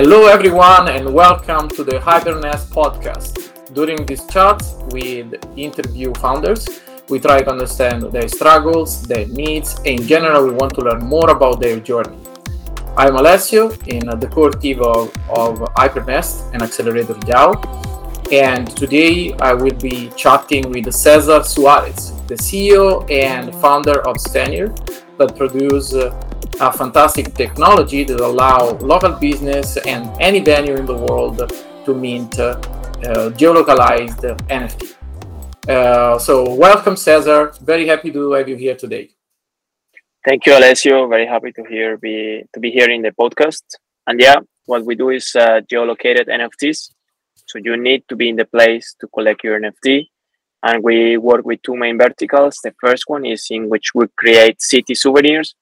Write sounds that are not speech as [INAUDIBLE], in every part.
Hello, everyone, and welcome to the Hybernest podcast. During these chats, we interview founders. We try to understand their struggles, their needs, and in general, we want to learn more about their journey. I'm Alessio in the core team of, of Hybernest and Accelerator DAO. And today I will be chatting with Cesar Suarez, the CEO and founder of Svenir, that produce uh, a fantastic technology that allow local business and any venue in the world to mint uh, geolocalized NFT. Uh, so welcome, Cesar. Very happy to have you here today. Thank you, Alessio. Very happy to hear be to be here in the podcast. And yeah, what we do is uh, geolocated NFTs. So you need to be in the place to collect your NFT. And we work with two main verticals. The first one is in which we create city souvenirs.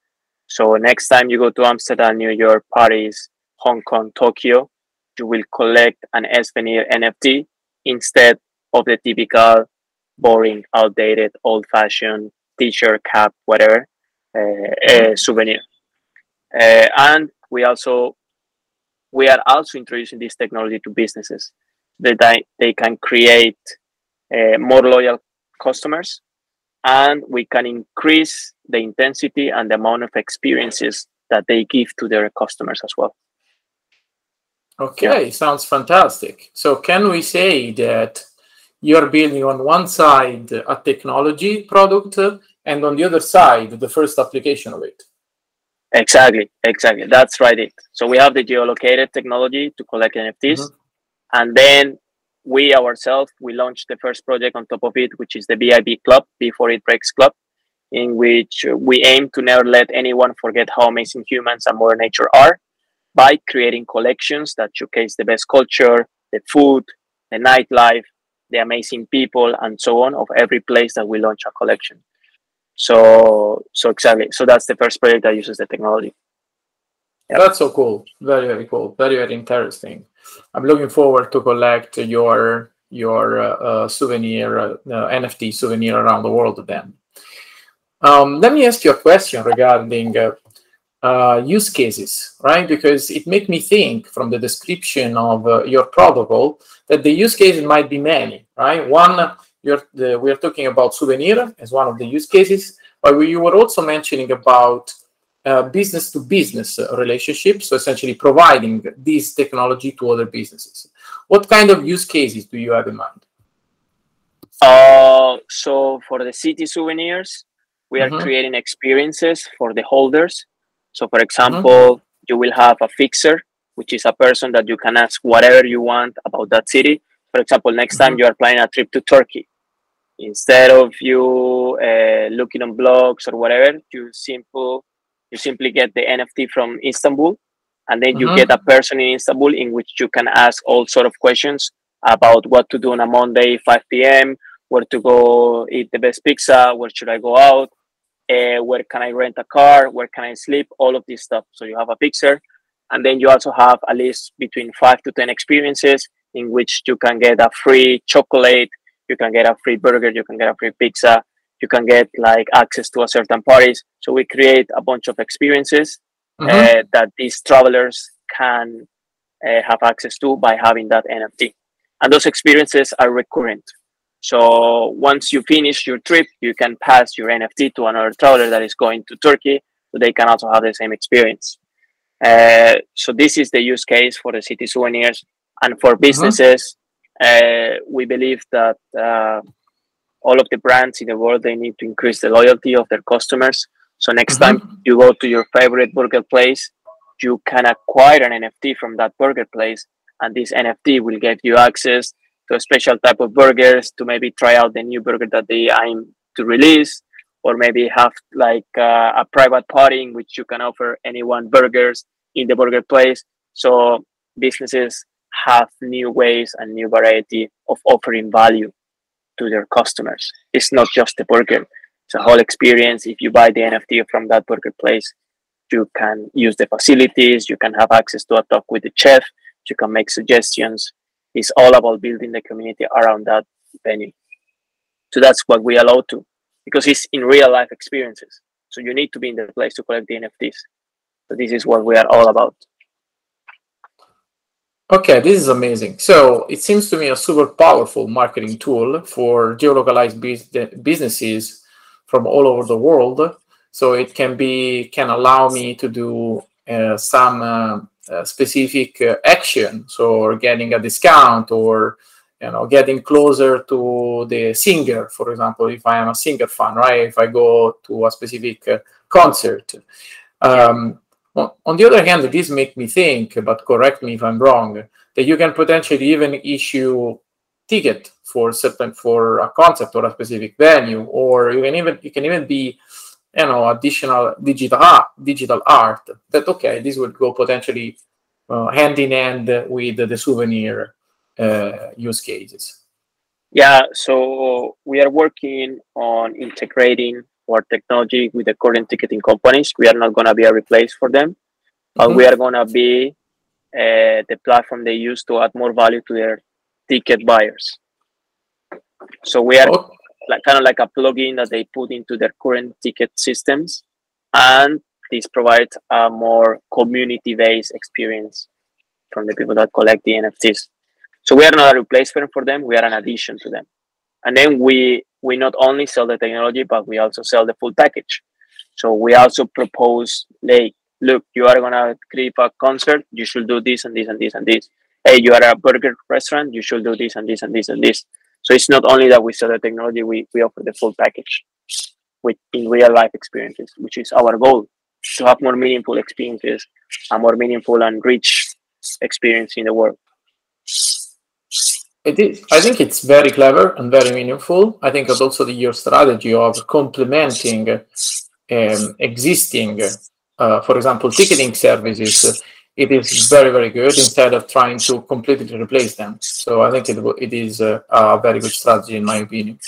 So next time you go to Amsterdam, New York, Paris, Hong Kong, Tokyo, you will collect an Svenir NFT instead of the typical boring, outdated, old-fashioned t-shirt, cap, whatever uh, souvenir. Uh, and we also we are also introducing this technology to businesses that they, they can create uh, more loyal customers and we can increase the intensity and the amount of experiences that they give to their customers as well. Okay, yeah. sounds fantastic. So, can we say that you're building on one side a technology product and on the other side the first application of it exactly exactly that's right it so we have the geolocated technology to collect nfts mm-hmm. and then we ourselves we launched the first project on top of it which is the bib club before it breaks club in which we aim to never let anyone forget how amazing humans and mother nature are by creating collections that showcase the best culture the food the nightlife the amazing people and so on of every place that we launch a collection so so exactly. So that's the first project that uses the technology. Yeah. That's so cool. Very very cool. Very very interesting. I'm looking forward to collect your your uh, uh, souvenir uh, NFT souvenir around the world then. Um, let me ask you a question regarding uh, uh, use cases, right? Because it made me think from the description of uh, your protocol that the use cases might be many, right? One the, we are talking about souvenir as one of the use cases, but we, you were also mentioning about uh, business to business relationships, so essentially providing this technology to other businesses. What kind of use cases do you have in mind? Uh, so for the city souvenirs, we are mm-hmm. creating experiences for the holders. So, for example, mm-hmm. you will have a fixer, which is a person that you can ask whatever you want about that city. For example, next time you are planning a trip to Turkey, instead of you uh, looking on blogs or whatever you simple you simply get the nft from istanbul and then you mm-hmm. get a person in istanbul in which you can ask all sort of questions about what to do on a monday 5 p.m where to go eat the best pizza where should i go out uh, where can i rent a car where can i sleep all of this stuff. So you have a picture and then you also have at least between five to ten experiences in which you can get a free chocolate you can get a free burger you can get a free pizza you can get like access to a certain parties. So we create a bunch of experiences mm-hmm. uh, that these travelers can uh, have access to by having that nft and those experiences are recurrent so once you finish your trip you can pass your nft to another traveler that is going to turkey so they can also have the same experience uh, so this is the use case for the city souvenirs and for mm-hmm. businesses uh, we believe that uh, all of the brands in the world they need to increase the loyalty of their customers. So next mm-hmm. time you go to your favorite burger place, you can acquire an NFT from that burger place, and this NFT will give you access to a special type of burgers to maybe try out the new burger that they aim to release, or maybe have like uh, a private party in which you can offer anyone burgers in the burger place. So businesses have new ways and new variety of offering value to their customers. It's not just the burger, it's a whole experience. If you buy the NFT from that burger place, you can use the facilities, you can have access to a talk with the chef, you can make suggestions. It's all about building the community around that venue. So that's what we allow to because it's in real life experiences. So you need to be in the place to collect the NFTs. So this is what we are all about. Okay, this is amazing. So it seems to me a super powerful marketing tool for geolocalized businesses from all over the world. So it can be can allow me to do uh, some uh, uh, specific uh, action, so getting a discount or you know getting closer to the singer, for example, if I am a singer fan, right? If I go to a specific uh, concert. Um, on the other hand, this makes me think, but correct me if I'm wrong, that you can potentially even issue ticket for certain for a concept or a specific venue, or you can even you can even be you know additional digital art, digital art that okay this would go potentially uh, hand in hand with the souvenir uh, use cases. Yeah, so we are working on integrating our technology with the current ticketing companies. We are not going to be a replace for them, but mm-hmm. we are going to be uh, the platform they use to add more value to their ticket buyers. So we are oh. Like kind of like a plugin that they put into their current ticket systems, and this provides a more community-based experience from the people that collect the NFTs. So we are not a replacement for them; we are an addition to them. And then we we not only sell the technology, but we also sell the full package. So we also propose, like, look, you are gonna create a concert, you should do this and this and this and this. Hey, you are a burger restaurant, you should do this and this and this and this. So it's not only that we sell the technology, we, we offer the full package with in real life experiences, which is our goal to have more meaningful experiences, a more meaningful and rich experience in the world. It is. I think it's very clever and very meaningful. I think that also the, your strategy of complementing um, existing, uh, for example, ticketing services, it is very, very good instead of trying to completely replace them. So I think it, it is a, a very good strategy, in my opinion.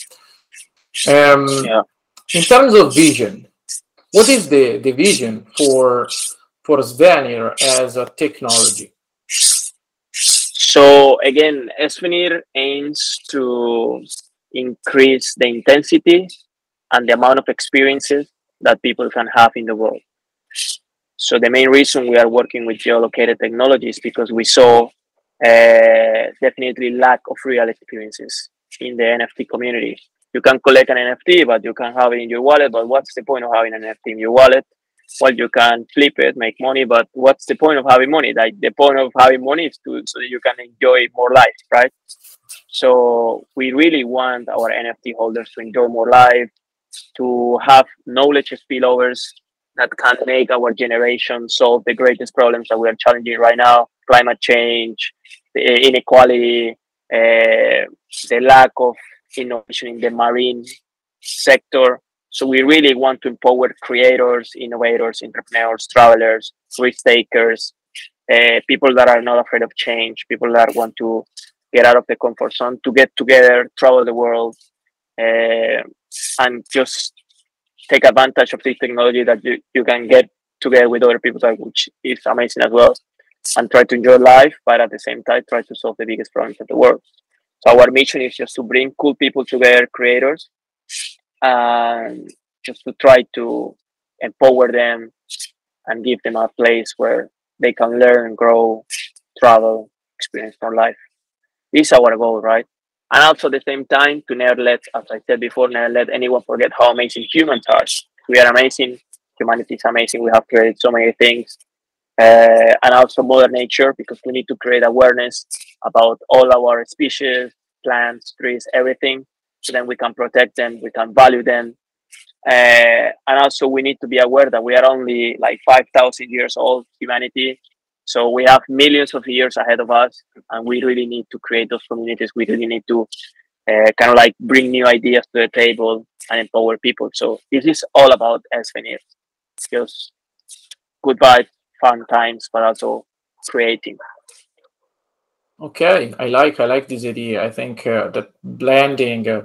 Um, yeah. In terms of vision, what is the, the vision for for Svenir as a technology? So again, Svenir aims to increase the intensity and the amount of experiences that people can have in the world. So the main reason we are working with geolocated technology is because we saw uh, definitely lack of real experiences in the NFT community. You can collect an NFT, but you can have it in your wallet. But what's the point of having an NFT in your wallet well you can flip it make money but what's the point of having money like the point of having money is to so that you can enjoy more life right so we really want our nft holders to enjoy more life to have knowledge spillovers that can make our generation solve the greatest problems that we are challenging right now climate change the inequality uh, the lack of innovation in the marine sector. So we really want to empower creators, innovators, entrepreneurs, travelers, risk takers, uh, people that are not afraid of change, people that want to get out of the comfort zone, to get together, travel the world, uh, and just take advantage of this technology that you, you can get together with other people, which is amazing as well, and try to enjoy life, but at the same time, try to solve the biggest problems of the world. So our mission is just to bring cool people together, creators, and just to try to empower them and give them a place where they can learn, grow, travel, experience more life. This is our goal, right? And also at the same time to never let, as I said before, never let anyone forget how amazing humans are. We are amazing. Humanity is amazing. We have created so many things. Uh, and also mother nature because we need to create awareness about all our species, plants, trees, everything so then we can protect them, we can value them. Uh, and also, we need to be aware that we are only like 5,000 years old, humanity. So we have millions of years ahead of us, and we really need to create those communities. We really need to uh, kind of like bring new ideas to the table and empower people. So this is all about Svenir. Just good vibes, fun times, but also creating. Okay, I like I like this idea. I think uh, that blending uh,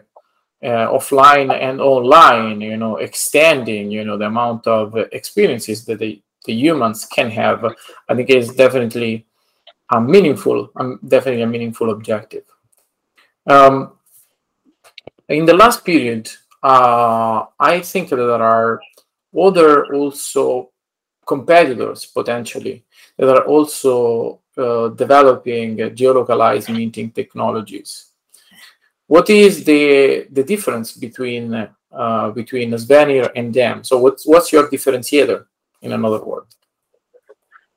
uh, offline and online, you know, extending, you know, the amount of experiences that the, the humans can have, I think is definitely a meaningful, um, definitely a meaningful objective. Um, in the last period, uh, I think that there are other also competitors potentially that are also uh, developing geolocalized minting technologies. What is the the difference between uh, between Svenir and them? So what's what's your differentiator? In another word.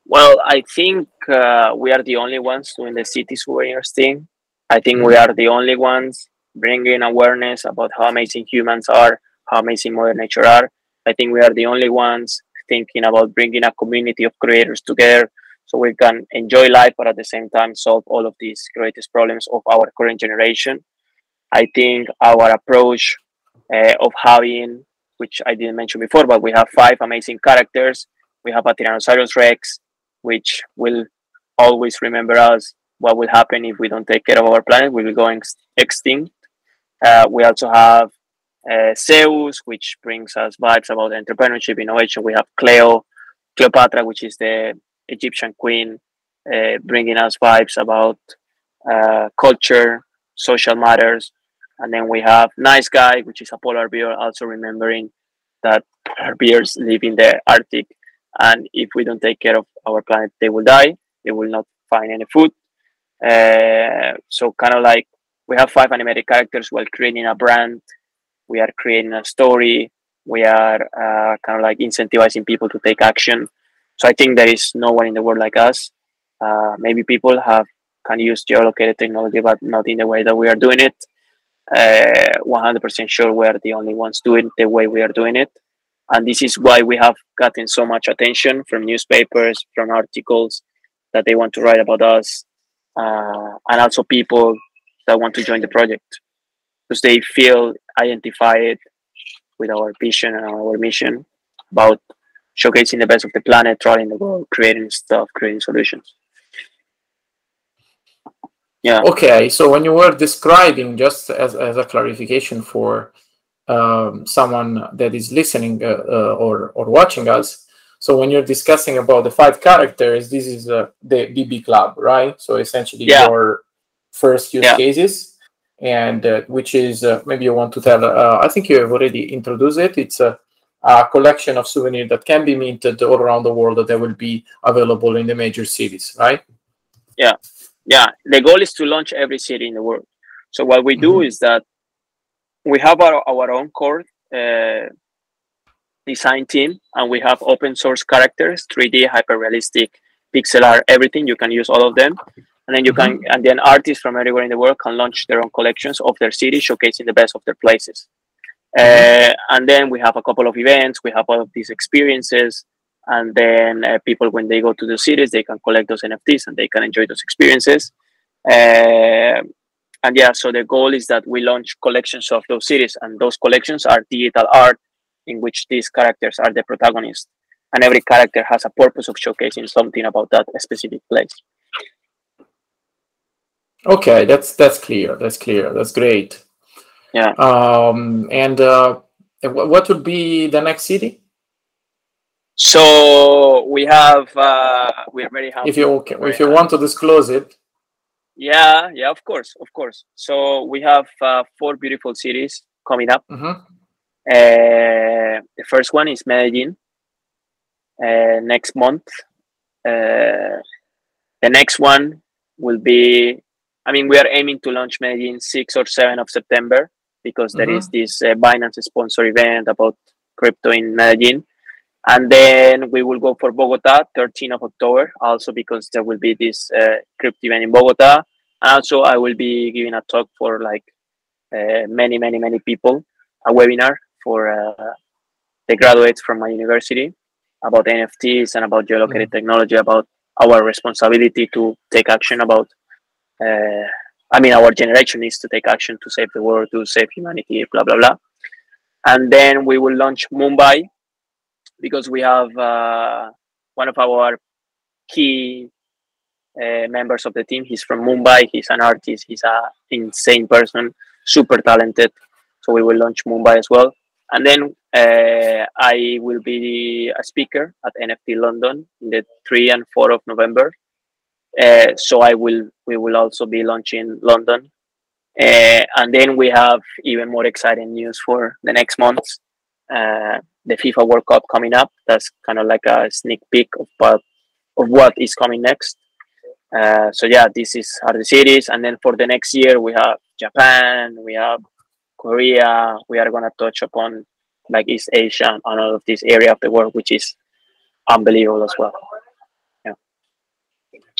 Well, I think uh, we are the only ones doing the city souvenirs thing. I think we are the only ones bringing awareness about how amazing humans are, how amazing Mother Nature are. I think we are the only ones thinking about bringing a community of creators together so we can enjoy life, but at the same time solve all of these greatest problems of our current generation. I think our approach uh, of having, which I didn't mention before, but we have five amazing characters. We have a Tyrannosaurus Rex, which will always remember us what will happen if we don't take care of our planet. We will go ex- extinct. Uh, we also have uh, Zeus, which brings us vibes about entrepreneurship, innovation. We have Cleo, Cleopatra, which is the Egyptian queen, uh, bringing us vibes about uh, culture, social matters. And then we have Nice Guy, which is a polar bear, also remembering that polar bears live in the Arctic. And if we don't take care of our planet, they will die. They will not find any food. Uh, so, kind of like we have five animated characters while creating a brand. We are creating a story. We are uh, kind of like incentivizing people to take action. So I think there is no one in the world like us. Uh, maybe people have can use geolocated technology, but not in the way that we are doing it. Uh, 100% sure we are the only ones doing the way we are doing it. And this is why we have gotten so much attention from newspapers, from articles that they want to write about us, uh, and also people that want to join the project because they feel identified with our vision and our mission about showcasing the best of the planet, traveling the world, creating stuff, creating solutions. Yeah. Okay, so when you were describing, just as, as a clarification for um, someone that is listening uh, uh, or, or watching us, so when you're discussing about the five characters, this is uh, the BB Club, right? So essentially yeah. your first use yeah. cases, and uh, which is uh, maybe you want to tell. Uh, I think you have already introduced it. It's a a collection of souvenirs that can be minted all around the world that will be available in the major cities, right? Yeah, yeah. The goal is to launch every city in the world. So what we do mm-hmm. is that we have our, our own core uh, design team, and we have open source characters, 3D, hyper realistic, pixel art, everything. You can use all of them, and then you mm-hmm. can, and then artists from everywhere in the world can launch their own collections of their city, showcasing the best of their places. Uh, and then we have a couple of events, we have all of these experiences. And then uh, people, when they go to the cities, they can collect those NFTs and they can enjoy those experiences. Uh, and yeah, so the goal is that we launch collections of those cities, and those collections are digital art in which these characters are the protagonists. And every character has a purpose of showcasing something about that specific place. Okay, that's that's clear. That's clear. That's great. Yeah. Um, and uh, what would be the next city? So we have uh, we're very happy. If you okay, if you want to disclose it. Yeah, yeah, of course, of course. So we have uh, four beautiful cities coming up. Mm-hmm. Uh, the first one is Medellin. Uh, next month. Uh, the next one will be. I mean, we are aiming to launch Medellin six or seven of September because there mm-hmm. is this uh, Binance sponsor event about crypto in Medellin. And then we will go for Bogota, 13th of October, also because there will be this uh, crypto event in Bogota. And also, I will be giving a talk for like uh, many, many, many people, a webinar for uh, the graduates from my university about NFTs and about geolocated mm-hmm. technology, about our responsibility to take action about uh, I mean, our generation needs to take action to save the world, to save humanity, blah, blah, blah. And then we will launch Mumbai because we have uh, one of our key uh, members of the team. He's from Mumbai. He's an artist. He's an insane person, super talented. So we will launch Mumbai as well. And then uh, I will be a speaker at NFT London in the 3 and 4 of November. Uh, so I will we will also be launching London, uh, and then we have even more exciting news for the next months. The FIFA World Cup coming up. That's kind of like a sneak peek of what of what is coming next. Uh, so yeah, this is are the cities, and then for the next year we have Japan, we have Korea. We are gonna touch upon like East Asia and all of this area of the world, which is unbelievable as well. Yeah.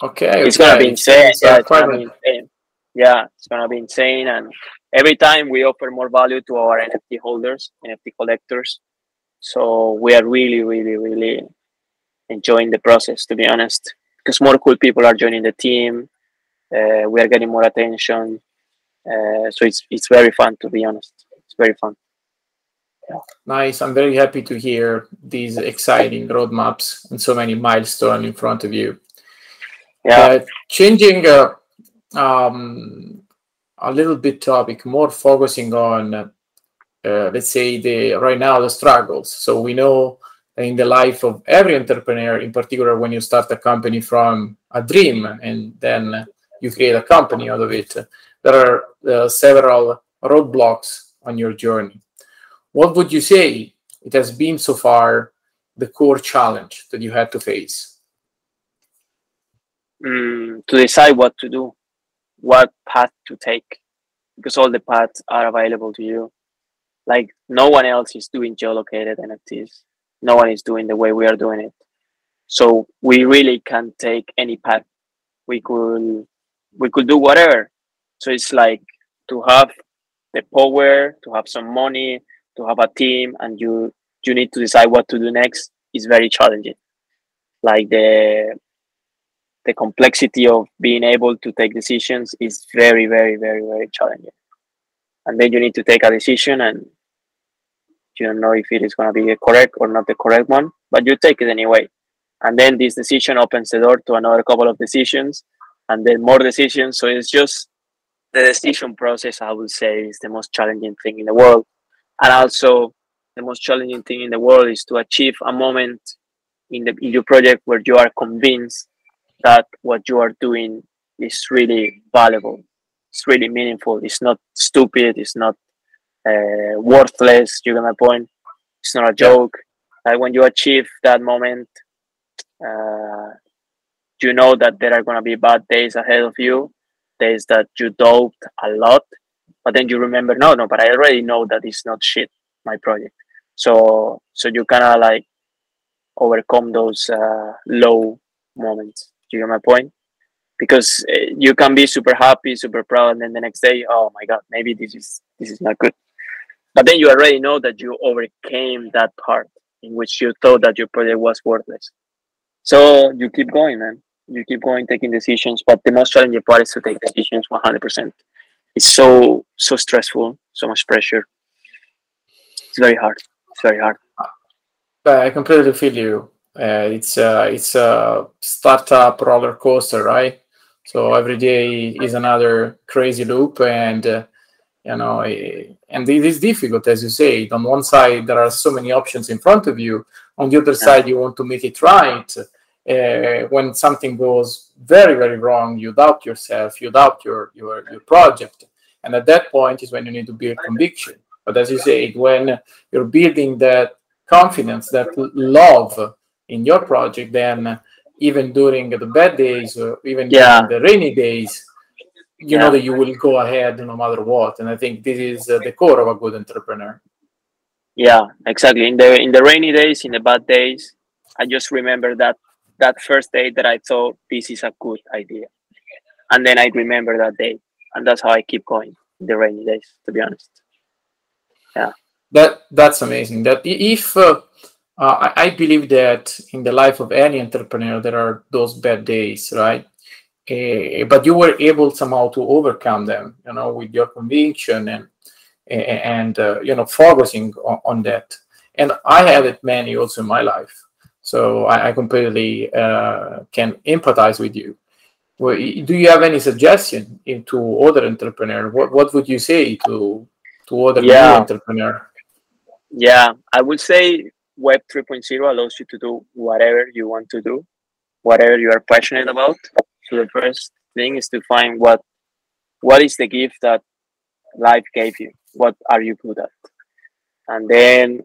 Okay. It's okay. gonna be insane. Yeah, it's gonna be insane. Yeah, it's gonna be insane, and every time we offer more value to our NFT holders, NFT collectors. So we are really, really, really enjoying the process, to be honest, because more cool people are joining the team. Uh, we are getting more attention. Uh, so it's it's very fun, to be honest. It's very fun. Yeah. Nice. I'm very happy to hear these exciting roadmaps and so many milestones in front of you. Yeah. Uh, changing uh, um, a little bit topic, more focusing on, uh, let's say, the right now the struggles. So we know in the life of every entrepreneur, in particular when you start a company from a dream and then you create a company out of it, there are uh, several roadblocks on your journey. What would you say it has been so far the core challenge that you had to face? Mm, to decide what to do, what path to take, because all the paths are available to you. Like no one else is doing geolocated NFTs no one is doing the way we are doing it. So we really can take any path. We could we could do whatever. So it's like to have the power, to have some money, to have a team, and you you need to decide what to do next is very challenging. Like the the complexity of being able to take decisions is very, very, very, very challenging. And then you need to take a decision and you don't know if it is going to be a correct or not the correct one, but you take it anyway. And then this decision opens the door to another couple of decisions and then more decisions. So it's just the decision process, I would say, is the most challenging thing in the world. And also, the most challenging thing in the world is to achieve a moment in, the, in your project where you are convinced that what you are doing is really valuable. It's really meaningful. It's not stupid. It's not uh, worthless. You get my point. It's not a joke. Like when you achieve that moment, uh, you know that there are gonna be bad days ahead of you, days that you doubt a lot, but then you remember, no, no, but I already know that it's not shit. My project. So so you kind of like overcome those uh, low moments. Do you get my point? Because uh, you can be super happy, super proud, and then the next day, oh my god, maybe this is this is not good but then you already know that you overcame that part in which you thought that your project was worthless. So you keep going man. You keep going taking decisions but the most challenging part is to take decisions 100% it's so so stressful so much pressure. It's very hard. It's very hard. I completely feel you. Uh, it's uh, it's a startup roller coaster right? So every day is another crazy loop and uh, you know and it is difficult as you say on one side there are so many options in front of you. On the other side you want to make it right. Uh, when something goes very very wrong you doubt yourself you doubt your your your project. And at that point is when you need to build conviction. But as you say when you're building that confidence that love in your project then even during the bad days or even yeah. during the rainy days you yeah. know that you will go ahead no matter what and i think this is uh, the core of a good entrepreneur. Yeah exactly. In the in the rainy days in the bad days i just remember that that first day that i thought this is a good idea. And then i remember that day and that's how i keep going in the rainy days to be honest. Yeah. That that's amazing. That if uh, uh, I believe that in the life of any entrepreneur there are those bad days right uh, but you were able somehow to overcome them you know with your conviction and and uh, you know focusing on, on, that. And i had it many also in my life. So i, I completely uh, can empathize with you. Well, do you have any suggestion to other entrepreneur? What, what would you say to to other yeah. entrepreneur? Yeah. I would say web 3.0 allows you to do whatever you want to do whatever you are passionate about so the first thing is to find what what is the gift that life gave you. What are you good at? And then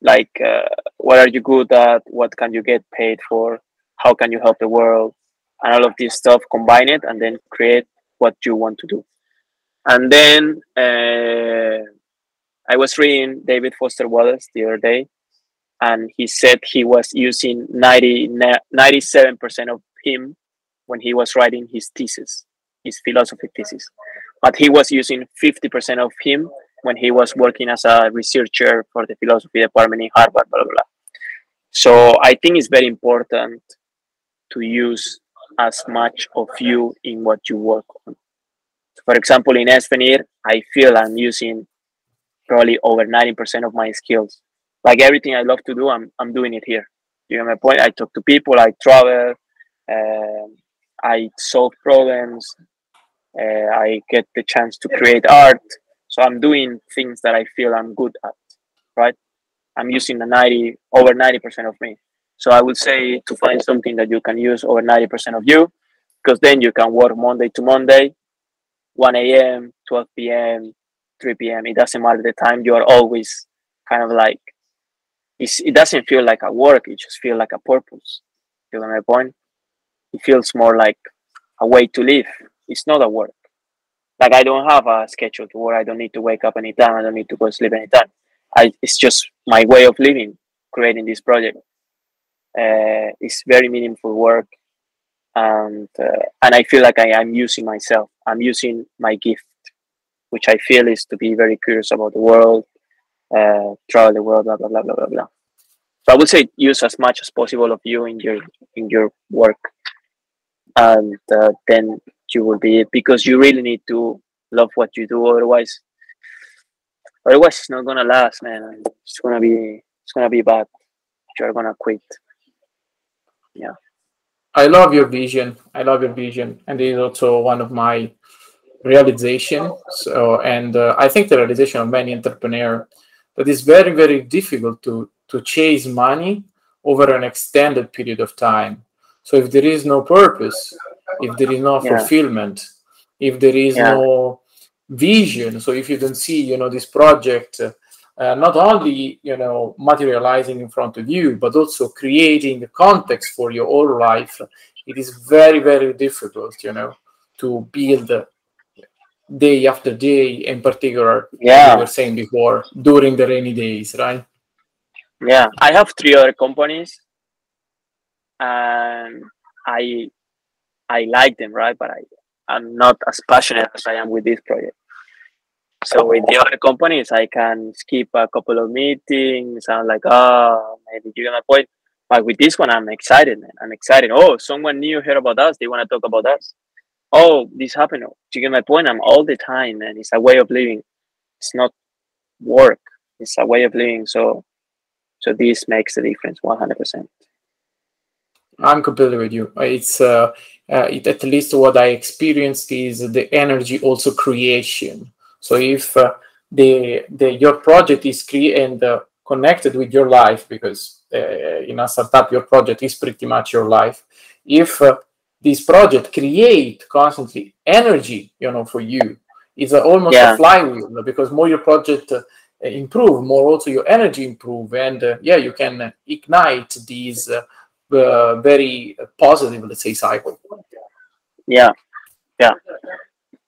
like uh, what are you good at? What can you get paid for? How can you help the world? and all of this stuff, combine it, and then create what you want to do. And then uh, I was reading David Foster Wallace the other day, and he said he was using 90, 97% of him when he was writing his thesis, his philosophy thesis. But he was using 50% of him when he was working as a researcher for the philosophy department in Harvard, blah, blah, blah. So I think it's very important to use as much of you in what you work on. For example, in Svenir, I feel I'm using probably over 90% of my skills. Like everything I love to do, I'm, I'm doing it here. You know my point? I talk to people, I travel, uh, I solve problems, uh, I get the chance to create art. So I'm doing things that I feel I'm good at, right? I'm using the 90, over 90% of me. So I would say to find something that you can use over 90% of you, because then you can work Monday to Monday, 1 a.m., 12 p.m., 3 p.m. It doesn't matter the time. You are always kind of like, it doesn't feel like a work. It just feels like a purpose. You know my point? It feels more like a way to live. It's not a work. Like I don't have a schedule to work. I don't need to wake up anytime. I don't need to go sleep anytime. I, it's just my way of living, creating this project. Uh, it's very meaningful work, and uh, and I feel like I am using myself. I'm using my gift, which I feel is to be very curious about the world, uh, travel the world, blah blah blah blah blah blah. So I would say use as much as possible of you in your in your work, and uh, then you will be because you really need to love what you do. Otherwise, otherwise it's not gonna last, man. It's gonna be it's gonna be bad. You're gonna quit. Yeah. I love your vision. I love your vision, and it is also one of my realization. So, and uh, I think the realization of many entrepreneur that it's very, very difficult to to chase money over an extended period of time. So, if there is no purpose, if there is no yeah. fulfillment, if there is yeah. no vision, so if you don't see, you know, this project. Uh, not only you know materializing in front of you but also creating a context for your whole life it is very very difficult you know to build day after day in particular yeah we were saying before during the rainy days right yeah i have three other companies and i i like them right but i i'm not as passionate as i am with this project so with the other companies, I can skip a couple of meetings. I'm like, oh, maybe you get my point. But with this one, I'm excited, man. I'm excited. Oh, someone new heard about us. They want to talk about us. Oh, this happened. Do you get my point? I'm all the time, and It's a way of living. It's not work. It's a way of living. So, so this makes the difference, 100%. I'm completely with you. It's uh, uh, it, at least what I experienced is the energy also creation so if uh, the, the your project is clear and uh, connected with your life, because uh, in a startup your project is pretty much your life. If uh, this project create constantly energy, you know, for you, it's almost yeah. a flywheel because more your project uh, improve, more also your energy improve, and uh, yeah, you can ignite these very positive, let's say, cycle. Yeah, yeah,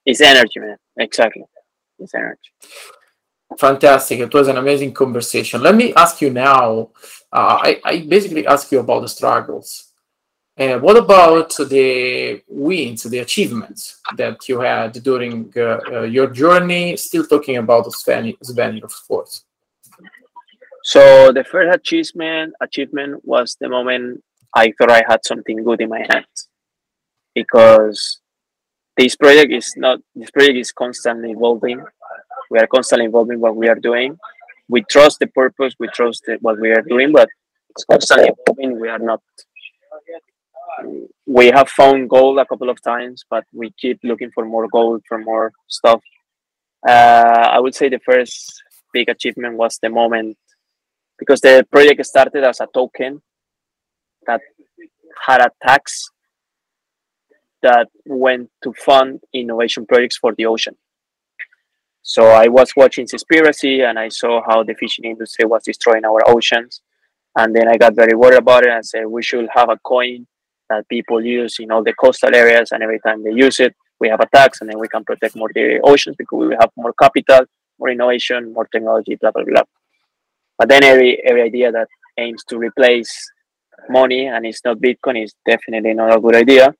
it's energy, man. Exactly it's energy. Fantastic. It was an amazing conversation. Let me ask you now. Uh, I, I basically ask you about the struggles. Uh, what about the wins, the achievements that you had during uh, uh, your journey? Still talking about Svenir, of course. So the first achievement achievement was the moment I thought I had something good in my hands, because this project is not this project is constantly evolving. We are constantly evolving what we are doing. We trust the purpose we trust the, what we are doing but it's constantly evolving. We are not we have found gold a couple of times but we keep looking for more gold for more stuff. Uh, i would say the first big achievement was the moment because the project started as a token that had a tax that went to fund innovation projects for the ocean. So I was watching Seaspiracy and I saw how the fishing industry was destroying our oceans. And then I got very worried about it and said we should have a coin that people use in all the coastal areas, and every time they use it, we have a tax and then we can protect more the oceans because we will have more capital, more innovation, more technology, blah blah blah. But then every every idea that aims to replace money and it's not Bitcoin is definitely not a good idea.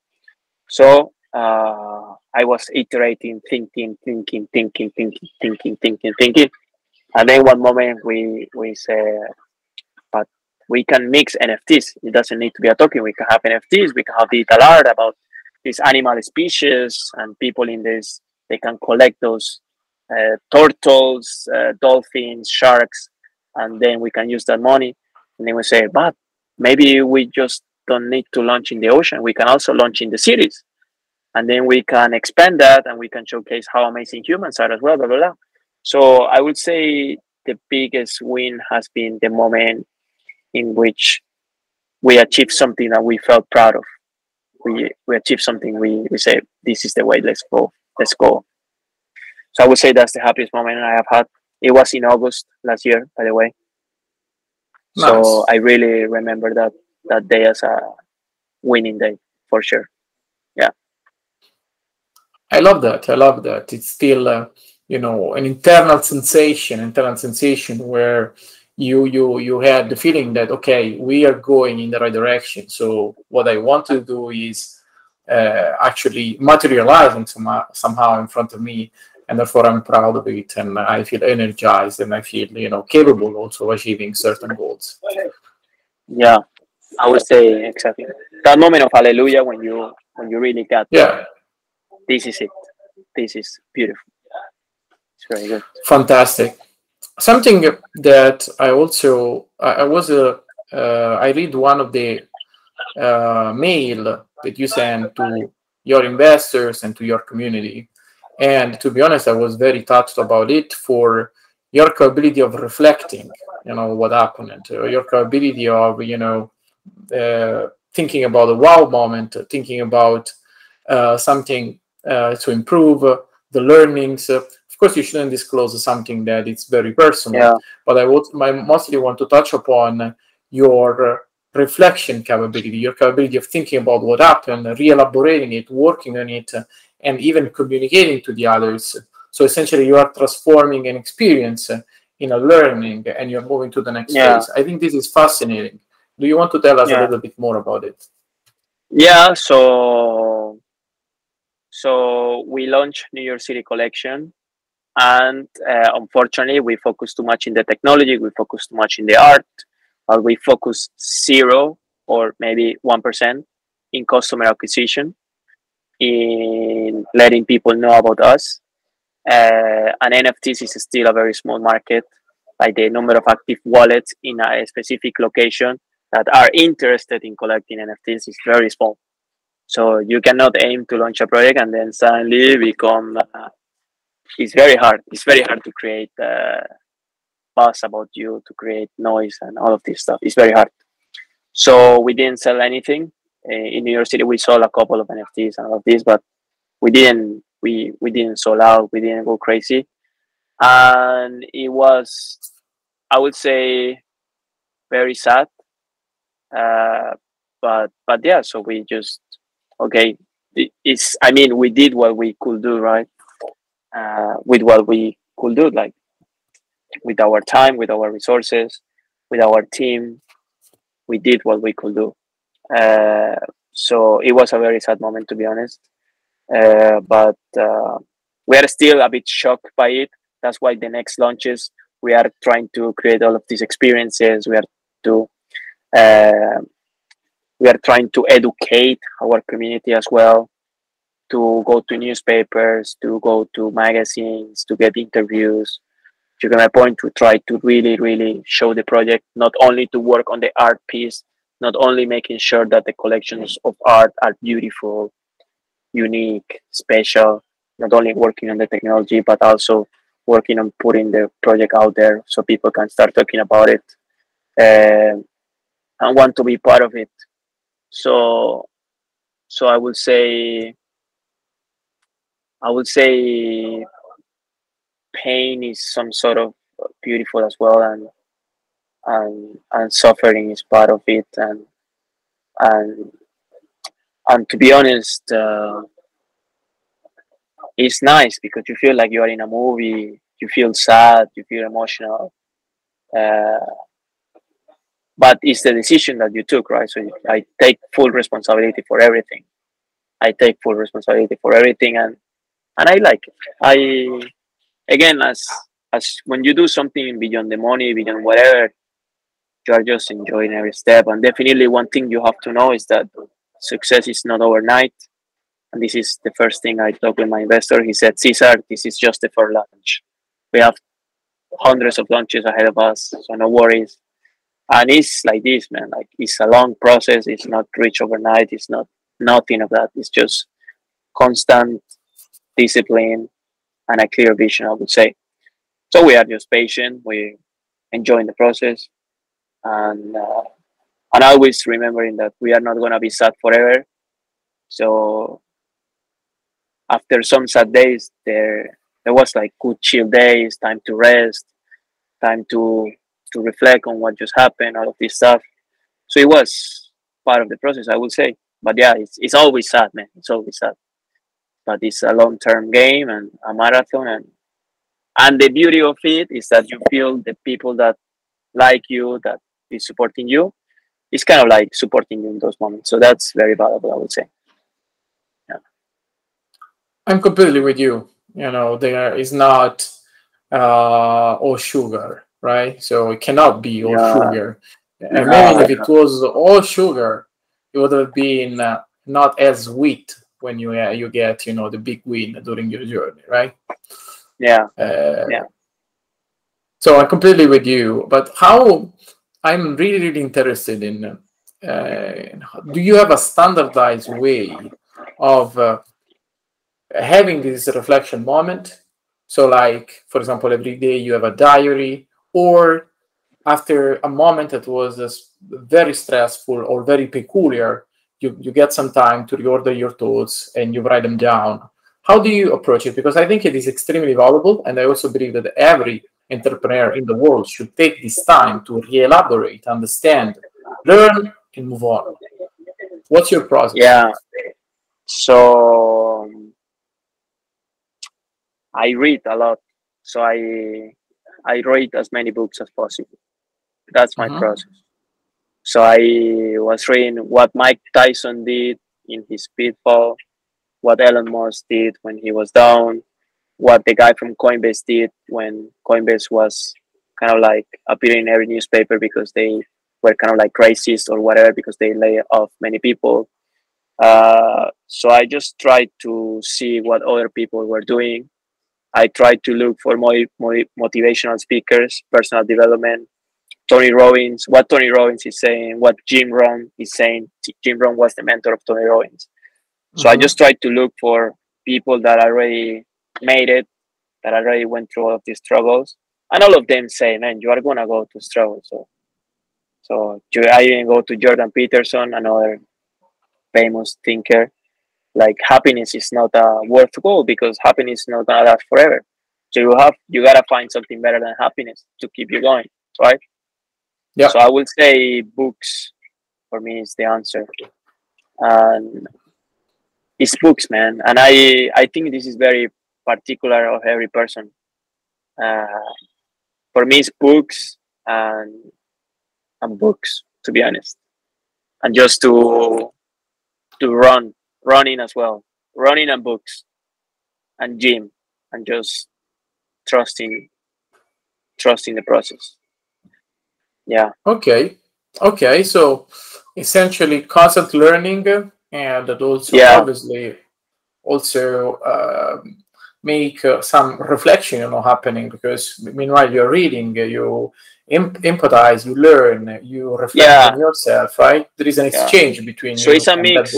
So uh, I was iterating, thinking, thinking, thinking, thinking, thinking, thinking, thinking, and then one moment we we say, but we can mix NFTs. It doesn't need to be a token. We can have NFTs. We can have digital art about these animal species, and people in this they can collect those uh, turtles, uh, dolphins, sharks, and then we can use that money. And then we say, but maybe we just don't need to launch in the ocean. We can also launch in the cities. And then we can expand that and we can showcase how amazing humans are as well, blah, blah, blah. So I would say the biggest win has been the moment in which we achieved something that we felt proud of. We, we achieved something we, we say, this is the way, let's go, let's go. So I would say that's the happiest moment I have had. It was in August last year, by the way. Nice. So I really remember that that day as a winning day for sure. Yeah. I love that. I love that. It's still, uh, you know, an internal sensation, internal sensation where you you you had the feeling that okay, we are going in the right direction. So what I want to do is uh, actually materializing somehow, somehow in front of me and therefore I'm proud of it and I feel energized and I feel you know capable also of achieving certain goals. Yeah, I would say exactly. That moment of hallelujah when you when you really got yeah. This is it. This is beautiful. It's very good. Fantastic. Something that I also I, was a uh, I read one of the uh, mail that you sent to your investors and to your community and to be honest, I was very touched about it for your capability of reflecting, you know, what happened, and uh, your capability of, you know, uh, thinking about a wow moment, thinking about uh, something uh, to improve, the learnings. of course, you shouldn't disclose something that it's very personal, yeah. but I would I mostly want to touch upon your reflection capability, your capability of thinking about what happened, re-elaborating it, working on it, and even communicating to the others. So essentially, you are transforming an experience in a learning and you're moving to the next yeah. phase. I think this is fascinating. Do you want to tell us yeah. a little bit more about it? Yeah, so so we launched New York City collection and uh, unfortunately we focus too much in the technology, we focus too much in the art, but we focus zero or maybe 1% in customer acquisition in letting people know about us. Uh, and NFTs is still a very small market. Like the number of active wallets in a specific location that are interested in collecting NFTs is very small. So you cannot aim to launch a project and then suddenly become. Uh, it's very hard. It's very hard to create uh, buzz about you, to create noise and all of this stuff. It's very hard. So we didn't sell anything. Eh, in New York City, we sold a couple of NFTs and all of this, but we didn't we we didn't sold out. We didn't go crazy, and it was I would say very sad. Uh, but but yeah, so we just okay. It's I mean we did what we could do, right? Uh, with what we could do, like with our time, with our resources, with our team, we did what we could do. Uh, so it was a very sad moment, to be honest. Uh, but uh, we are still a bit shocked by it. That's why the next launches we are trying to create all of these experiences. We are to uh, we are trying to educate our community as well to go to newspapers, to go to magazines, to get interviews. To get my point, to try to really, really show the project, not only to work on the art piece, not only making sure that the collections of art are beautiful, unique, special, not only working on the technology, but also working on putting the project out there so people can start talking about it uh, and want to be part of it. So, so I would say, I would say, pain is some sort of beautiful as well, and and and suffering is part of it and and and to be honest, uh, it's nice because you feel like you are in a movie. You feel sad. You feel emotional. Uh, but it's the decision that you took, right? So I take full responsibility for everything. I take full responsibility for everything, and and I like it. I again as as when you do something beyond the money, beyond whatever, you are just enjoying every step. And definitely, one thing you have to know is that success is not overnight. And this is the first thing I talked with my investor. He said, César, this is just the first launch. We have hundreds of launches ahead of us, so no worries. And it's like this, man. Like it's a long process. It's not reached overnight. It's not nothing of that. It's just constant discipline and a clear vision, I would say. So we are just patient. We enjoying the process, and uh, and always remembering that we are not gonna be sad forever. So after some sad days, there there was like good chill days, time to rest, time to to reflect on what just happened, all of this stuff. So it was part of the process, I would say. But yeah, it's it's always sad, man. It's always sad. But it's a long term game and a marathon and and the beauty of it is that you feel the people that like you, that is supporting you, is kind of like supporting you in those moments. So that's very valuable, I would say. Yeah. I'm completely with you. You know, there is not uh, all sugar, right? So it cannot be all yeah. sugar. And maybe if it was all sugar, it would have been uh, not as sweet when you uh, you get you know the big win during your journey, right? Yeah. Uh, yeah. So I'm completely with you. But how I'm really, really interested in uh, do you have a standardized way of uh, having this reflection moment? So, like, for example, every day you have a diary, or after a moment that was very stressful or very peculiar, you, you get some time to reorder your thoughts and you write them down how do you approach it? Because I think it is extremely valuable, and I also believe that every entrepreneur in the world should take this time to re-elaborate, understand, learn, and move on. What's your process? Yeah. So I read a lot. So I I read as many books as possible. That's my mm-hmm. process. So I was reading what Mike Tyson did in his Pitfall what Elon Musk did when he was down, what the guy from Coinbase did when Coinbase was kind of like appearing in every newspaper because they were kind of like crisis or whatever because they lay off many people. Uh, so I just tried to see what other people were doing. I tried to look for more, more motivational speakers, personal development, Tony Robbins, what Tony Robbins is saying, what Jim Rohn is saying. Jim Rohn was the mentor of Tony Robbins. So mm-hmm. I just tried to look for people that already made it, that already went through all of these struggles, and all of them say, "Man, you are gonna go to struggle." So, so I even go to Jordan Peterson, another famous thinker. Like happiness is not a worth goal because happiness is not gonna last forever. So you have you gotta find something better than happiness to keep you going, right? Yeah. So I will say books for me is the answer. And it's books, man, and I I think this is very particular of every person. Uh, for me, it's books and and books, to be honest, and just to to run, running as well, running and books, and gym, and just trusting trusting the process. Yeah. Okay. Okay. So essentially, constant learning and also yeah. obviously also uh, make uh, some reflection you know happening because meanwhile you're reading you imp- empathize you learn you reflect yeah. on yourself right there is an exchange yeah. between so it's a mix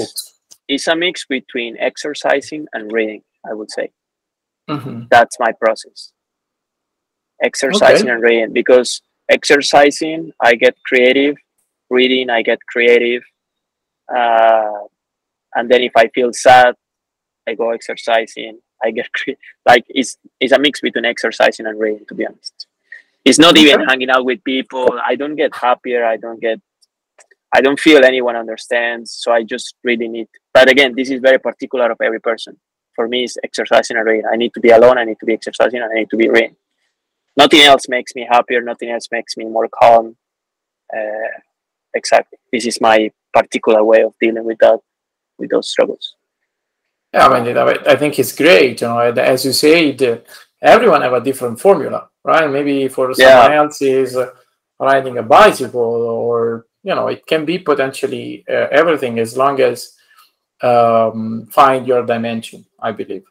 it's a mix between exercising and reading i would say mm-hmm. that's my process exercising okay. and reading because exercising i get creative reading i get creative uh, and then if I feel sad, I go exercising. I get [LAUGHS] like it's it's a mix between exercising and reading. To be honest, it's not even hanging out with people. I don't get happier. I don't get I don't feel anyone understands. So I just really need. But again, this is very particular of every person. For me, it's exercising and reading. I need to be alone. I need to be exercising, I need to be reading. Nothing else makes me happier. Nothing else makes me more calm. Uh, exactly. This is my particular way of dealing with that, with those struggles. Yeah, I mean, I think it's great. You know, as you said, everyone have a different formula, right? Maybe for someone yeah. else is riding a bicycle, or you know, it can be potentially uh, everything as long as um, find your dimension. I believe.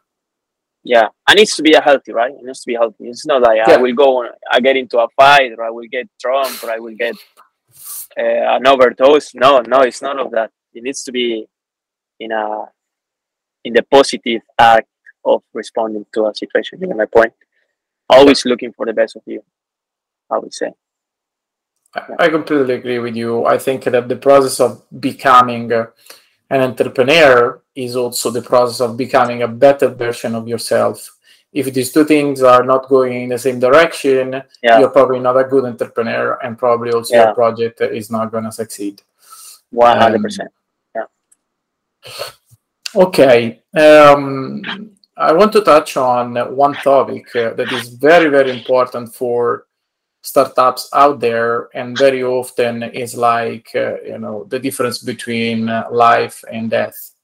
Yeah, it needs to be a healthy, right? It needs to be healthy. It's not like yeah. I will go, I get into a fight, or I will get drunk, or I will get uh, an overdose. No, no, it's none of that. It needs to be in a in the positive act of responding to a situation. You know my point? Always looking for the best of you, I would say. I completely agree with you. I think that the process of becoming uh, an entrepreneur is also the process of becoming a better version of yourself. If these two things are not going in the same direction, yeah. you're probably not a good entrepreneur, and probably also yeah. your project is not going to succeed. One hundred um, percent. Yeah. Okay. Um, I want to touch on one topic uh, that is very, very important for startups out there, and very often is like uh, you know the difference between uh, life and death,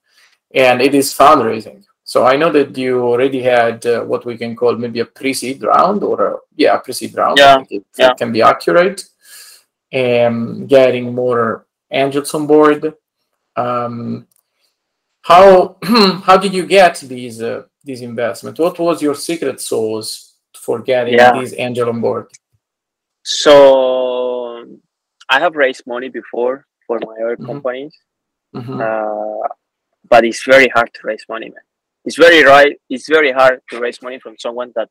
and it is fundraising. So I know that you already had uh, what we can call maybe a pre-seed round or a yeah pre-seed round. Yeah, it, yeah. it can be accurate, and getting more angels on board. Um, how [CLEARS THROAT] how did you get these uh, these investments? What was your secret sauce for getting yeah. these angel on board? So I have raised money before for my other mm-hmm. companies, mm-hmm. Uh, but it's very hard to raise money, man. It's very right. It's very hard to raise money from someone that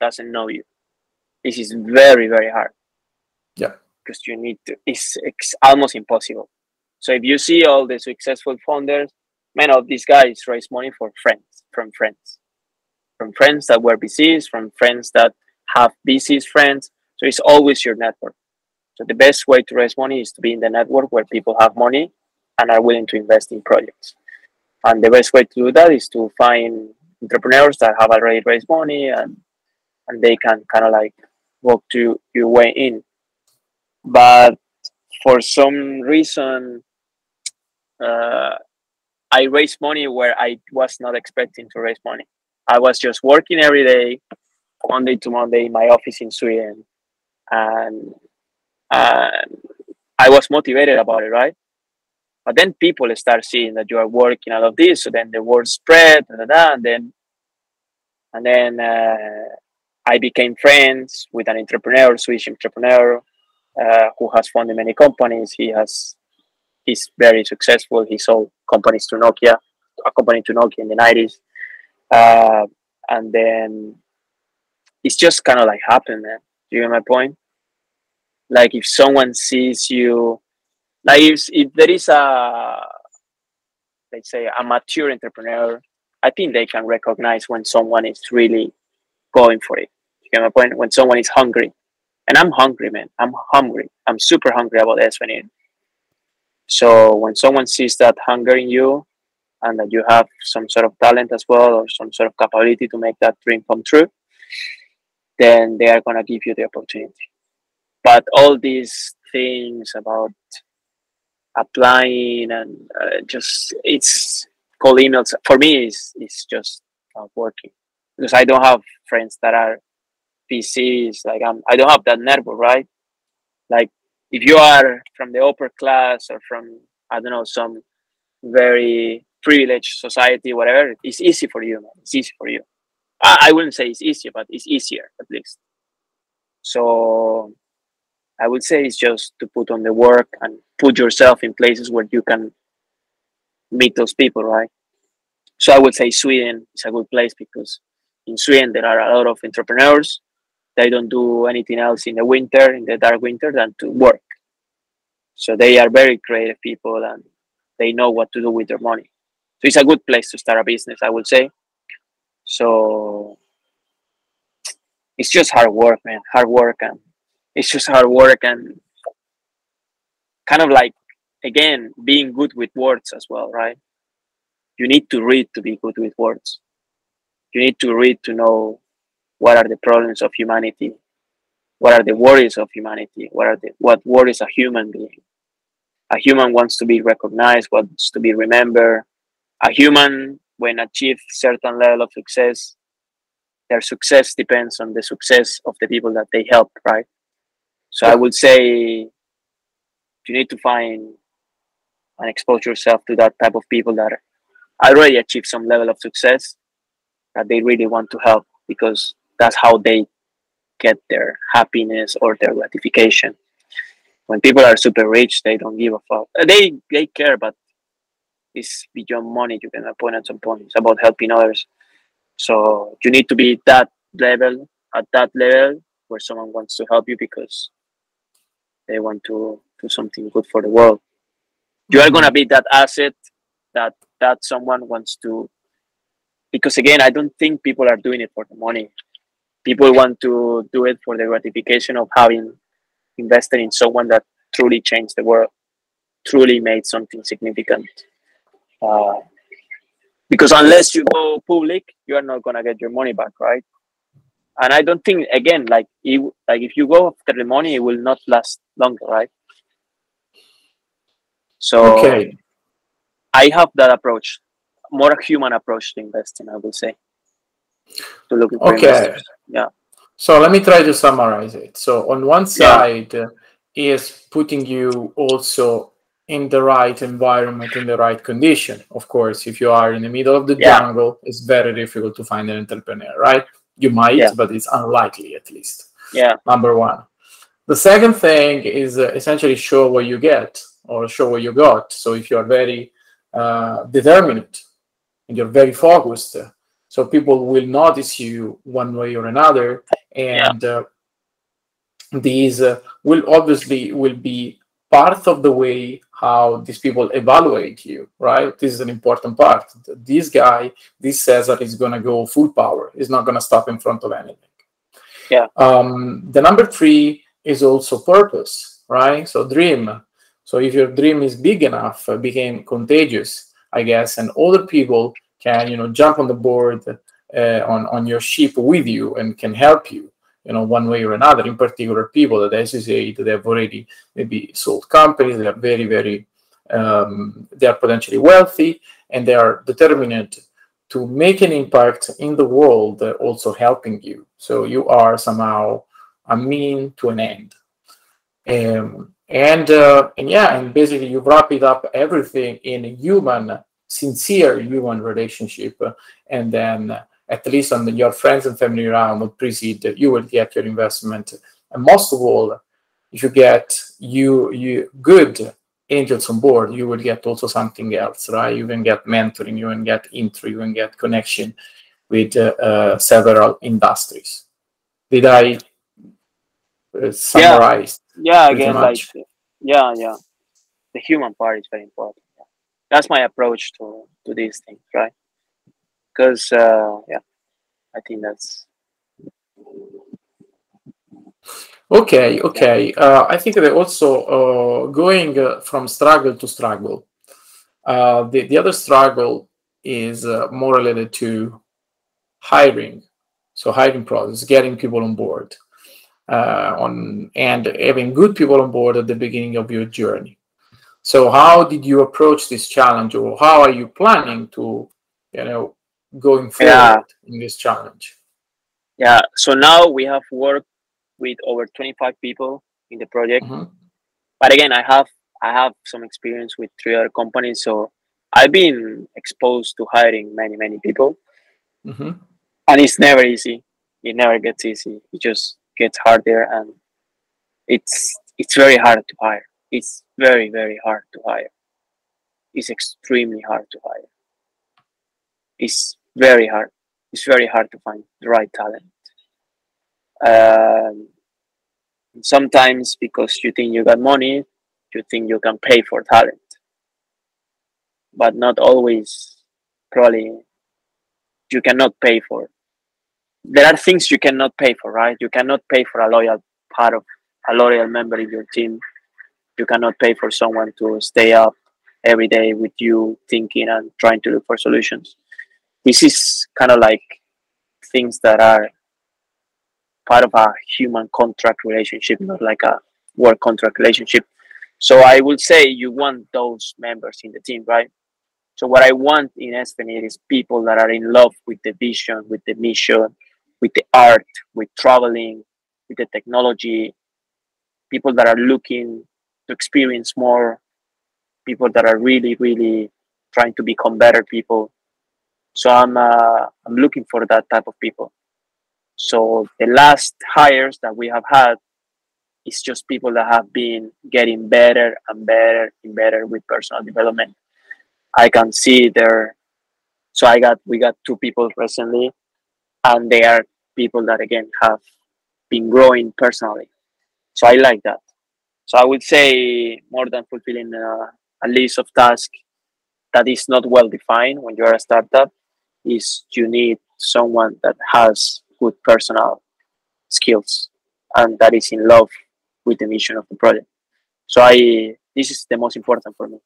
doesn't know you. This is very very hard. Yeah, because you need to. It's, it's almost impossible. So if you see all the successful founders, many of these guys raise money for friends, from friends, from friends that were VCs, from friends that have VCs friends. So it's always your network. So the best way to raise money is to be in the network where people have money and are willing to invest in projects. And the best way to do that is to find entrepreneurs that have already raised money and and they can kind of like walk to your way in. But for some reason, uh, I raised money where I was not expecting to raise money. I was just working every day, Monday to Monday, in my office in Sweden, and and I was motivated about it, right? But then people start seeing that you are working out of this, so then the word spread, and then and then uh, I became friends with an entrepreneur, Swedish entrepreneur, uh, who has funded many companies. He has he's very successful. He sold companies to Nokia, a company to Nokia in the 90s. Uh, and then it's just kind of like happened, man. Do you get my point? Like if someone sees you, like if, if there is a, let's say, a mature entrepreneur, I think they can recognize when someone is really going for it. You get my point? When someone is hungry. And I'm hungry, man. I'm hungry. I'm super hungry about Svenir. So when someone sees that hunger in you and that you have some sort of talent as well or some sort of capability to make that dream come true, then they are going to give you the opportunity. But all these things about applying and uh, just it's called emails for me is is just not working because I don't have friends that are VCs. like I'm I don't have that network right like if you are from the upper class or from I don't know some very privileged society, whatever, it's easy for you. Man. It's easy for you. I, I wouldn't say it's easier, but it's easier at least. So I would say it's just to put on the work and put yourself in places where you can meet those people, right? So I would say Sweden is a good place because in Sweden there are a lot of entrepreneurs they don't do anything else in the winter, in the dark winter, than to work. So they are very creative people and they know what to do with their money. So it's a good place to start a business, I would say. So it's just hard work, man. Hard work and it's just hard work and kind of like again being good with words as well right you need to read to be good with words you need to read to know what are the problems of humanity? What are the worries of humanity? What are the what worries a human being? A human wants to be recognized wants to be remembered. A human when achieve certain level of success their success depends on the success of the people that they help right? So i would say you need to find and expose yourself to that type of people that already achieve some level of success that they really want to help because that's how they get their happiness or their gratification. When people are super rich they don't give a fuck. Uh, they they care but it's beyond money you can point at some point. It's about helping others. So you need to be that level at that level where someone wants to help you because they want to do something good for the world. You are gonna be that asset that that someone wants to because again i don't think people are doing it for the money people want to do it for the gratification of having invested in someone that truly changed the world truly made something significant uh, because unless you go public you are not going to get your money back right and i don't think again like it, like if you go after the money it will not last longer right so okay. I have that approach, more human approach to investing, I would say. To look okay. Investors. Yeah. So let me try to summarize it. So on one side yeah. is putting you also in the right environment, in the right condition. Of course, if you are in the middle of the yeah. jungle, it's very difficult to find an entrepreneur, right? You might, yeah. but it's unlikely at least. Yeah. Number one. The second thing is uh, essentially show what you get or show what you got. So if you're very uh, determined and you're very focused, so people will notice you one way or another, and yeah. uh, these uh, will obviously will be part of the way how these people evaluate you, right? This is an important part. This guy, this César is gonna go full power. He's not gonna stop in front of anything. Yeah. Um, the number three is also purpose, right? So dream. So if your dream is big enough, uh, became contagious, I guess, and other people can, you know, jump on the board uh, on on your ship with you and can help you, you know, one way or another. In particular, people that, as you say, they have already maybe sold companies. They are very, very, um, they are potentially wealthy, and they are determined to make an impact in the world, uh, also helping you. So you are somehow a mean to an end. Um, and uh, and yeah and basically you wrap it up everything in human sincere human relationship and then at least on the, your friends and family around will precede you will get your investment. And most of all if you get you you good angels on board you will get also something else right? You can get mentoring you can get intro you can get connection with uh, uh, several industries. Did i uh, summarize yeah yeah again like yeah yeah. The human part is very important. That's my approach to to these things right? Because uh, yeah i think that's okay okay. Uh, i think that also uh, going uh, from struggle to struggle. Uh, the, the other struggle is uh, more related to hiring. So hiring process getting people on board on and having good people on board at the beginning of your journey. So, how did you approach this challenge, or how are you planning to, you know, going forward yeah. in this challenge? Yeah. So now we have worked with over 25 people in the project. Mm-hmm. But again, I have I have some experience with three other companies, so I've been exposed to hiring many many people, mm-hmm. and it's never easy. It never gets easy. It just gets harder and it's it's very hard to hire it's very very hard to hire. It's extremely hard to hire. It's very hard. It's very hard to find the right talent. Um, sometimes because you think you got money you think you can pay for talent. But not always probably you cannot pay for there are things you cannot pay for, right? You cannot pay for a loyal part of a loyal member in your team. You cannot pay for someone to stay up every day with you thinking and trying to look for solutions. This is kind of like things that are part of a human contract relationship, not like a work contract relationship. So I would say you want those members in the team, right? So what I want in Svenir is people that are in love with the vision, with the mission, with the art, with traveling, with the technology, people that are looking to experience more, people that are really, really trying to become better people. So I'm uh, I'm looking for that type of people. So the last hires that we have had is just people that have been getting better and better and better with personal development. I can see there. So I got we got two people recently, and they are people that again have been growing personally. So I like that. So I would say more than fulfilling uh, a list of tasks that is not well defined when you are a startup is you need someone that has good personal skills and that is in love with the mission of the project. So I this is the most important for me.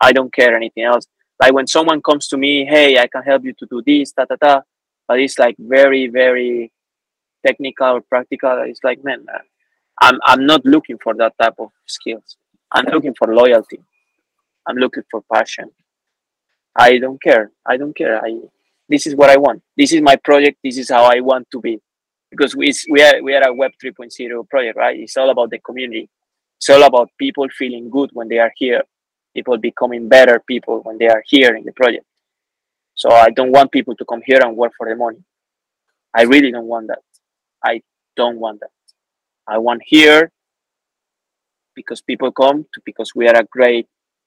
I don't care anything else. Like when someone comes to me, hey, I can help you to do this, ta ta ta, but it's like very very technical or practical. It's like man, I'm I'm not looking for that type of skills. I'm looking for loyalty. I'm looking for passion. I don't care. I don't care. I this is what I want. This is my project. This is how I want to be. Because we we are we are a Web 3.0 project, right? It's all about the community. It's all about people feeling good when they are here. People becoming better people when they are here in the project. So I don't want people to come here and work for the money. I really don't want that. I don't want that. I want here because people come to because we are a great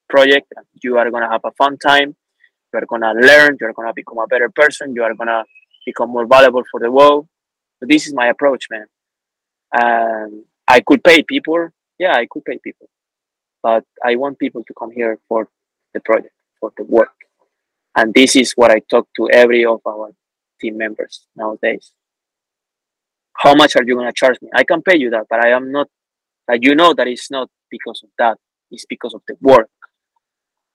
project you are gonna have a fun time. You are gonna learn. You are gonna become a better person. You are gonna become more valuable for the world. So this is my approach, man. And I could pay people. Yeah, I could pay people, but I want people to come here for the project, for the work. And this is what I talk to every of our team members nowadays. How much are you gonna charge me? I can pay you that, but I am not. Like you know that it's not because of that. It's because of the work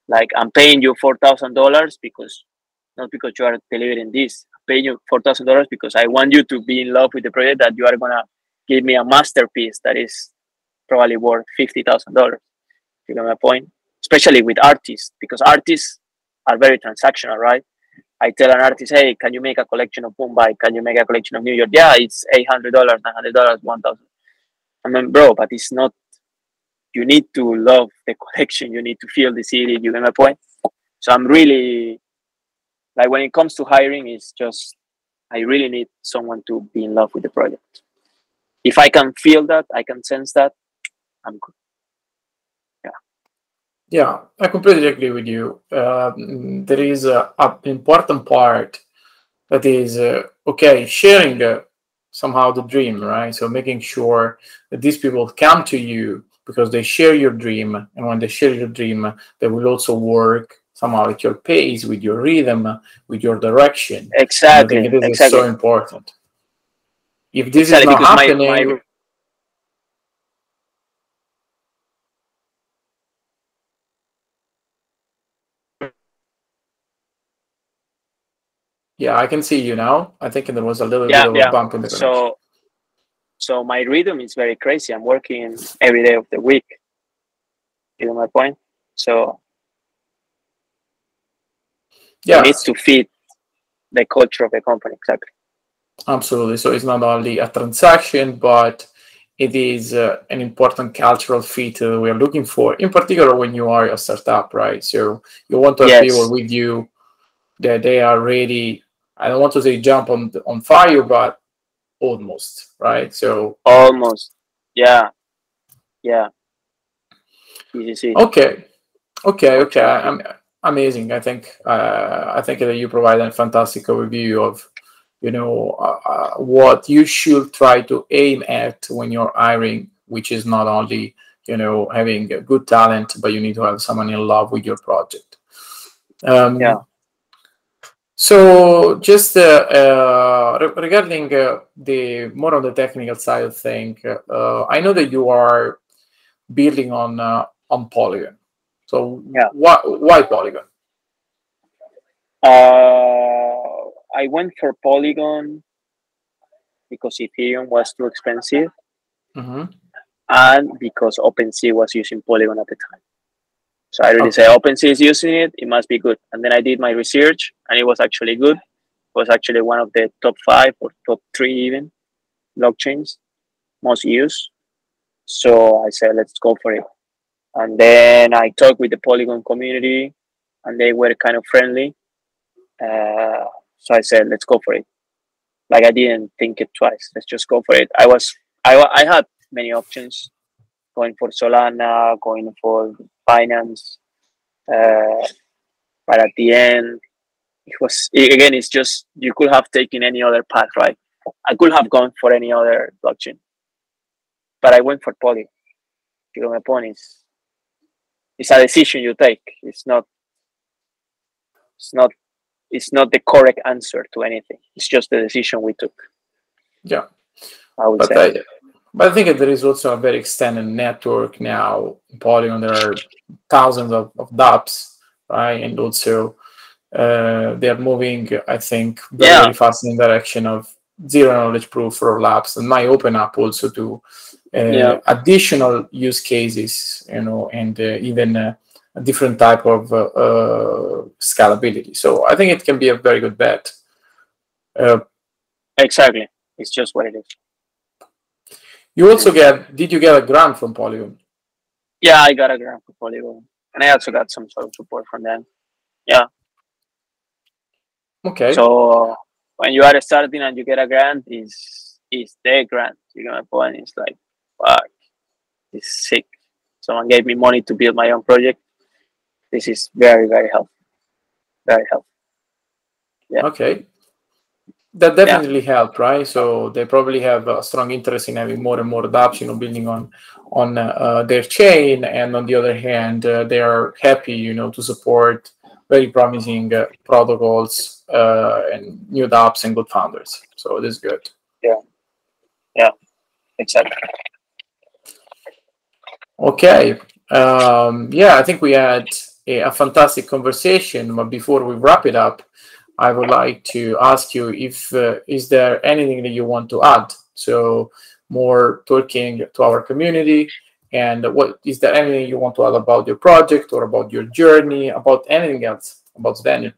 like I'm paying you four thousand dollars because not because you are delivering this. I'm paying you four thousand dollars because I want you to be in love with the project that you are gonna give me a masterpiece that is probably worth fifty thousand dollars. You know my point? Especially with artists, because artists are very transactional, right? I tell an artist, hey, can you make a collection of Mumbai? Can you make a collection of New York? Yeah, it's eight hundred dollars, nine hundred dollars, one thousand. I mean, bro, but it's not you need to love the [LAUGHS] collection you need to feel the city you get my point so i'm really like when it comes to hiring it's just i really need someone to be in love with the project if i can feel that i can sense that i'm good yeah i completely agree with you. Um, there is a, a, important part that is uh, okay sharing uh, somehow the dream right? So making sure that these people come to you because they share your dream and when they share your dream they will also work somehow at your pace with your rhythm with your direction. Exactly think it is exactly. so important. If this exactly, is not happening my, my... Yeah, I can see you now. I think there was a little yeah, bit of yeah. a bump in the connection. So so my rhythm is very crazy. I'm working every day of the week. You know my point? So yeah, it needs to fit the culture of the company exactly. Absolutely. So it's not only a transaction, but it is uh, an important cultural fit uh, we are looking for, in particular when you are a startup, right? So you want to have yes. people with you that they are ready. I don't want to say jump on on fire, but almost right? So almost. Yeah. Yeah. Easy okay. Okay okay. I'm, amazing. I think uh, i think that you provide a fantastic overview of you know uh, uh, what you should try to aim at when you're hiring which is not only you know having good talent but you need to have someone in love with your project. Um, yeah so just uh, uh, regarding uh, the more on the technical side of things, uh, I know that you are building on uh, on Polygon. So yeah. why why Polygon? Uh, I went for Polygon because Ethereum was too expensive, mm-hmm. and because OpenSea was using Polygon at the time. So I really okay. say OpenSea is using it; it must be good. And then I did my research, and it was actually good. It was actually one of the top five or top three even blockchains most used. So I said, let's go for it. And then I talked with the Polygon community, and they were kind of friendly. Uh, so I said, let's go for it. Like I didn't think it twice. Let's just go for it. I was, I, I had many options, going for Solana, going for Binance, uh, but at the end, it was again. It's just you could have taken any other path, right? I could have gone for any other blockchain, but I went for Poly. You know my point is, it's a decision you take. It's not. It's not. It's not the correct answer to anything. It's just the decision we took. Yeah, I would but say. I, but I think there is also a very extended network now in Polygon. There are thousands of, of dApps, right? And also uh, they are moving, I think, very, yeah. very fast in the direction of zero knowledge proof for labs and might open up also to uh, yeah. additional use cases, you know, and uh, even uh, a different type of uh, uh, scalability. So I think it can be a very good bet. Uh, exactly, it's just what it is. You also get? Did you get a grant from Polygon? Yeah, I got a grant from Polygon, and I also got some sort of support from them. Yeah. Okay. So when you are starting and you get a grant, is is their grant. You know my point? It's like, fuck, it's sick. Someone gave me money to build my own project. This is very very helpful. Very helpful. Yeah. Okay. That definitely yeah. helped, right? So they probably have a strong interest in having more and more adoption know, building on on uh, their chain, and on the other hand, uh, they are happy, you know, to support very promising uh, protocols uh, and new dApps and good founders. So it is good. Yeah. Yeah. Exactly. Okay. Um, yeah, I think we had a, a, fantastic conversation. But before we wrap it up, I would like to ask you if uh, is there anything that you want to add? So more talking to our community and what is there anything you want to add about your project or about your journey, about anything else about Svenir?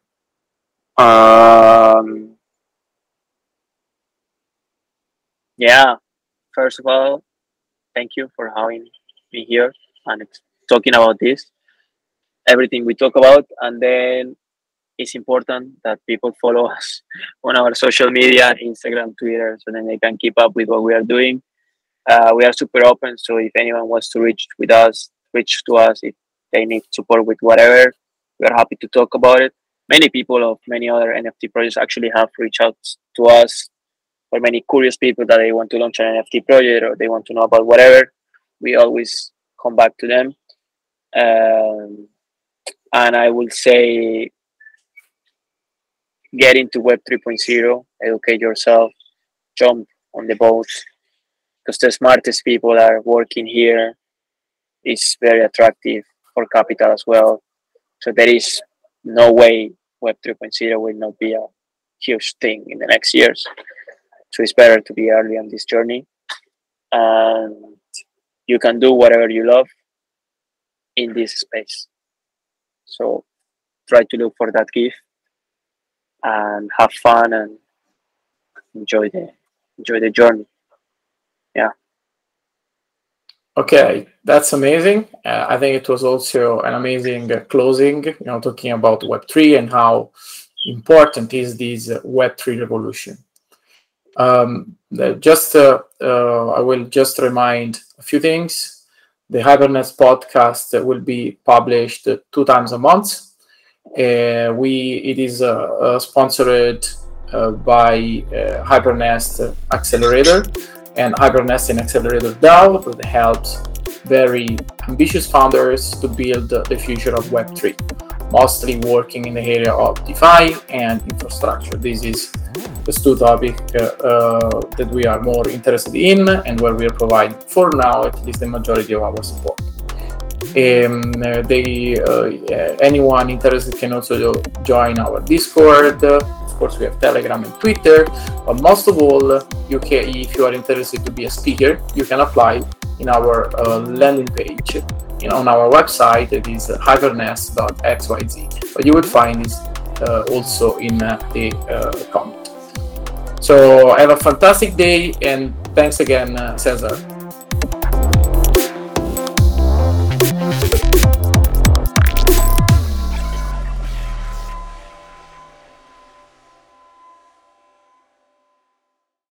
Um, yeah, first of all, thank you for having me here and talking about this, everything we talk about. And then it's important that people follow [LAUGHS] us on our social media, Instagram, Twitter, so then they can keep up with what we are doing uh, we are super open. So if anyone wants to reach with us, reach to us. If they need support with whatever, we are happy to talk about it. Many people of many other NFT projects actually have reached out to us. For many curious people that they want to launch an NFT project or they want to know about whatever, we always come back to them. Um, and I will say, get into Web 3.0, educate yourself, jump on the boat, because the smartest people are working here is very attractive for capital as well. So there is no way Web 3.0 will not be a huge thing in the next years. So it's better to be early on this journey. And you can do whatever you love in this space. So try to look for that gift and have fun and enjoy the enjoy the journey yeah okay that's amazing. Uh, i think it was also an amazing uh, closing you know talking about web3 and how important is this uh, web3 revolution. Um, just uh, uh, i will just remind a few things. The hibernate podcast will be published two times a month. Uh, we it is sponsored by hibernest accelerator and Hibernest and Accelerator DAO that helps very ambitious founders to build the future of Web3, mostly working in the area of DeFi and infrastructure. This is the two topics uh, uh, that we are more interested in and where we are providing, for now, at least the majority of our support. Um, they uh, anyone interested can also join our Discord. Course, we have Telegram and Twitter. But most of all, you can, if you are interested to be a speaker, you can apply in our uh, landing page you know, on our website. It is hypernest.xyz. But you will find this uh, also in uh, the uh, comment. So have a fantastic day and thanks again, César.